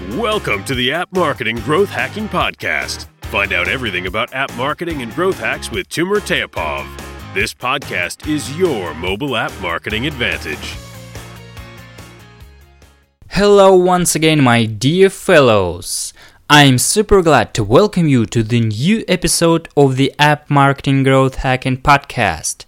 Welcome to the App Marketing Growth Hacking Podcast. Find out everything about app marketing and growth hacks with Timur Teapov. This podcast is your mobile app marketing advantage. Hello once again, my dear fellows. I'm super glad to welcome you to the new episode of the App Marketing Growth Hacking Podcast.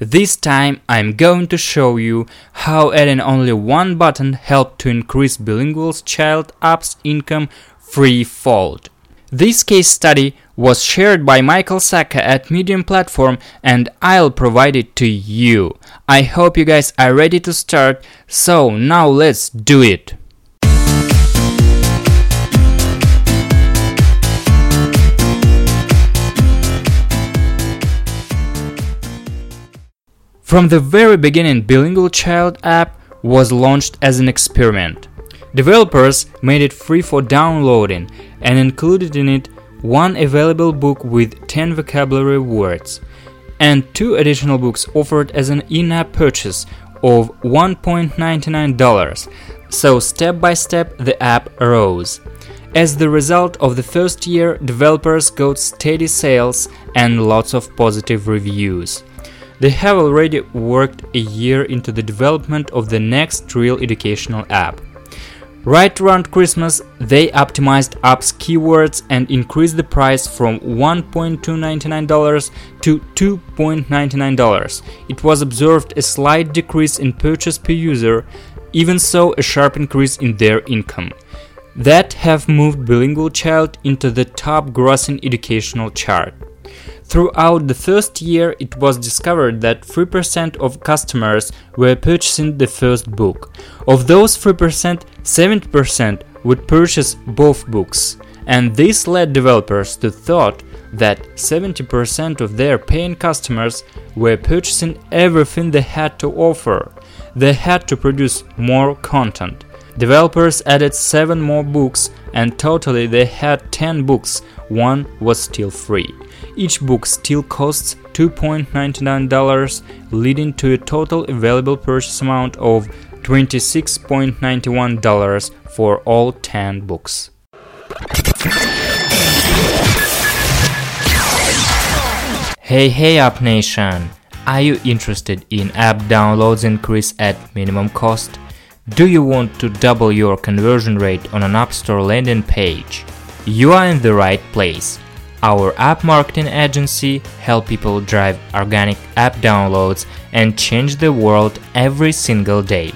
This time I'm going to show you how adding only one button helped to increase bilingual child apps income threefold. This case study was shared by Michael Sacca at Medium platform and I'll provide it to you. I hope you guys are ready to start, so now let's do it. From the very beginning, Bilingual Child app was launched as an experiment. Developers made it free for downloading and included in it one available book with 10 vocabulary words and two additional books offered as an in-app purchase of $1.99. So step by step the app arose. As the result of the first year, developers got steady sales and lots of positive reviews. They have already worked a year into the development of the next real educational app. Right around Christmas, they optimized app's keywords and increased the price from $1.299 to $2.99. It was observed a slight decrease in purchase per user, even so a sharp increase in their income. That have moved Bilingual Child into the top grossing educational chart. Throughout the first year, it was discovered that 3% of customers were purchasing the first book. Of those 3%, 70% would purchase both books. And this led developers to thought that 70% of their paying customers were purchasing everything they had to offer. They had to produce more content. Developers added 7 more books and totally they had 10 books, one was still free. Each book still costs $2.99, leading to a total available purchase amount of $26.91 for all 10 books. Hey, hey, App Nation! Are you interested in app downloads increase at minimum cost? Do you want to double your conversion rate on an App Store landing page? You are in the right place. Our app marketing agency help people drive organic app downloads and change the world every single day.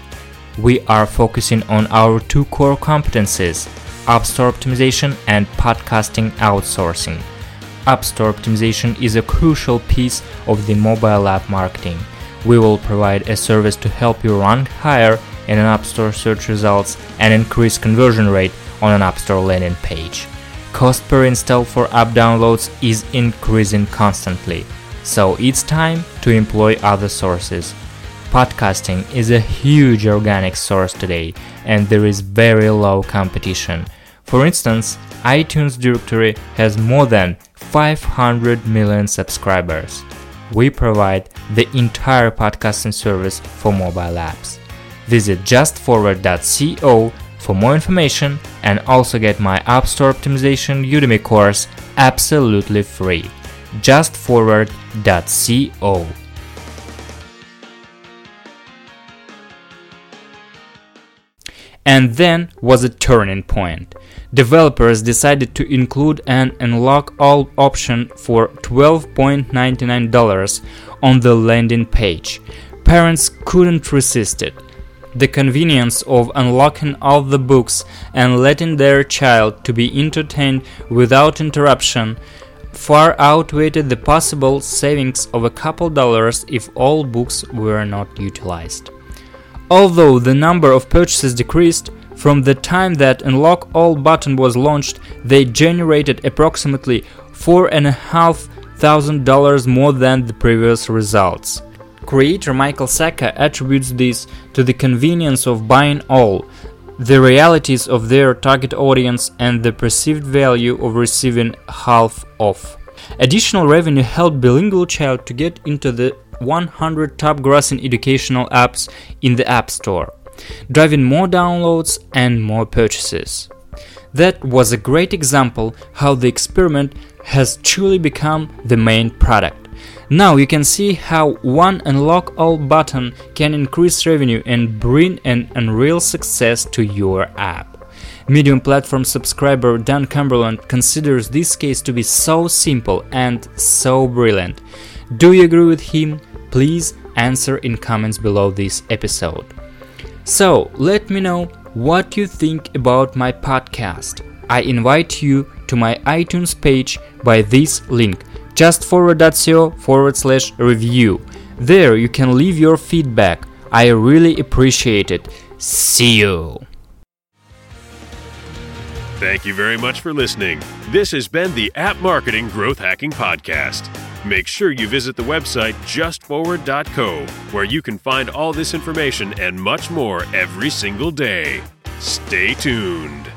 We are focusing on our two core competencies, App Store optimization and podcasting outsourcing. App Store optimization is a crucial piece of the mobile app marketing. We will provide a service to help you rank higher in an App Store search results and increase conversion rate on an App Store landing page cost per install for app downloads is increasing constantly, so it's time to employ other sources. Podcasting is a huge organic source today, and there is very low competition. For instance, iTunes directory has more than 500 million subscribers. We provide the entire podcasting service for mobile apps. Visit justforward.co for more information and also get my App Store Optimization Udemy course absolutely free. Just Justforward.co And then was a turning point. Developers decided to include an unlock all option for $12.99 on the landing page. Parents couldn't resist it the convenience of unlocking all the books and letting their child to be entertained without interruption far outweighed the possible savings of a couple dollars if all books were not utilized. Although the number of purchases decreased, from the time that Unlock All button was launched, they generated approximately $4,500 more than the previous results. Creator Michael Sacca attributes this to the convenience of buying all, the realities of their target audience, and the perceived value of receiving half off. Additional revenue helped Bilingual Child to get into the 100 top grossing educational apps in the App Store, driving more downloads and more purchases. That was a great example how the experiment has truly become the main product. Now you can see how one unlock all button can increase revenue and bring an unreal success to your app. Medium platform subscriber Dan Cumberland considers this case to be so simple and so brilliant. Do you agree with him? Please answer in comments below this episode. So, let me know what you think about my podcast. I invite you to my iTunes page by this link justforward.co forward slash review. There you can leave your feedback. I really appreciate it. See you. Thank you very much for listening. This has been the App Marketing Growth Hacking Podcast. Make sure you visit the website justforward.co, where you can find all this information and much more every single day. Stay tuned.